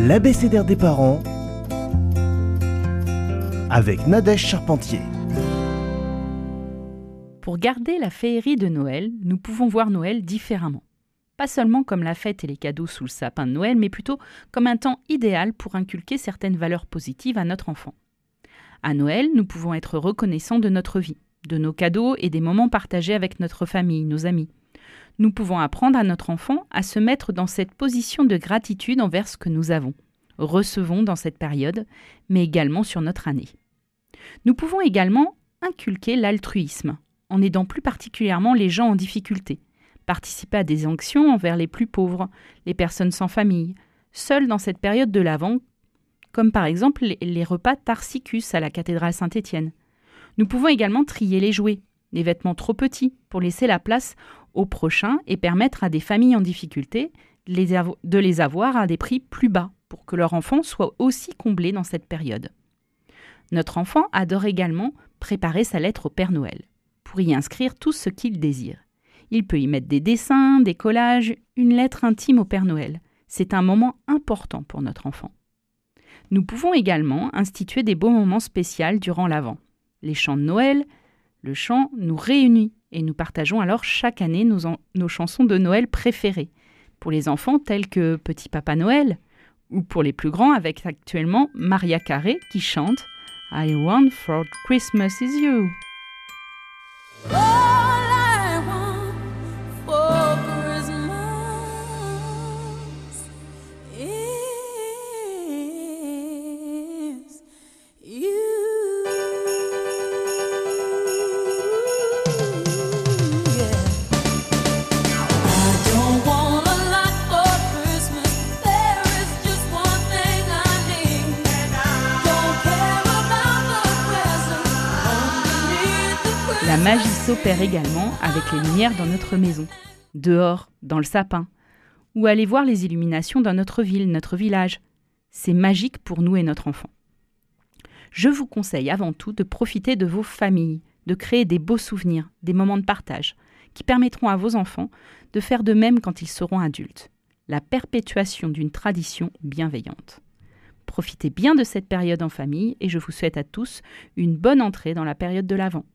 l'abécédaire des parents avec Nadège Charpentier. Pour garder la féerie de Noël, nous pouvons voir Noël différemment. Pas seulement comme la fête et les cadeaux sous le sapin de Noël, mais plutôt comme un temps idéal pour inculquer certaines valeurs positives à notre enfant. À Noël, nous pouvons être reconnaissants de notre vie, de nos cadeaux et des moments partagés avec notre famille, nos amis nous pouvons apprendre à notre enfant à se mettre dans cette position de gratitude envers ce que nous avons, recevons dans cette période, mais également sur notre année. Nous pouvons également inculquer l'altruisme, en aidant plus particulièrement les gens en difficulté, participer à des actions envers les plus pauvres, les personnes sans famille, seules dans cette période de l'Avent, comme par exemple les repas Tarsicus à la cathédrale Saint-Étienne. Nous pouvons également trier les jouets, les vêtements trop petits, pour laisser la place au prochain et permettre à des familles en difficulté de les avoir à des prix plus bas pour que leur enfant soit aussi comblé dans cette période. Notre enfant adore également préparer sa lettre au Père Noël pour y inscrire tout ce qu'il désire. Il peut y mettre des dessins, des collages, une lettre intime au Père Noël. C'est un moment important pour notre enfant. Nous pouvons également instituer des beaux moments spéciaux durant l'Avent. Les chants de Noël, le chant nous réunit et nous partageons alors chaque année nos, chansons de Noël préférées. Pour les enfants tels que Petit Papa Noël, ou pour les plus grands avec actuellement Maria Carré qui chante I want for Christmas is you. La magie s'opère également avec les lumières dans notre maison, dehors, dans le sapin, ou aller voir les illuminations dans notre ville, notre village. C'est magique pour nous et notre enfant. Je vous conseille avant tout de profiter de vos familles, de créer des beaux souvenirs, des moments de partage, qui permettront à vos enfants de faire de même quand ils seront adultes. La perpétuation d'une tradition bienveillante. Profitez bien de cette période en famille et je vous souhaite à tous une bonne entrée dans la période de l'Avent.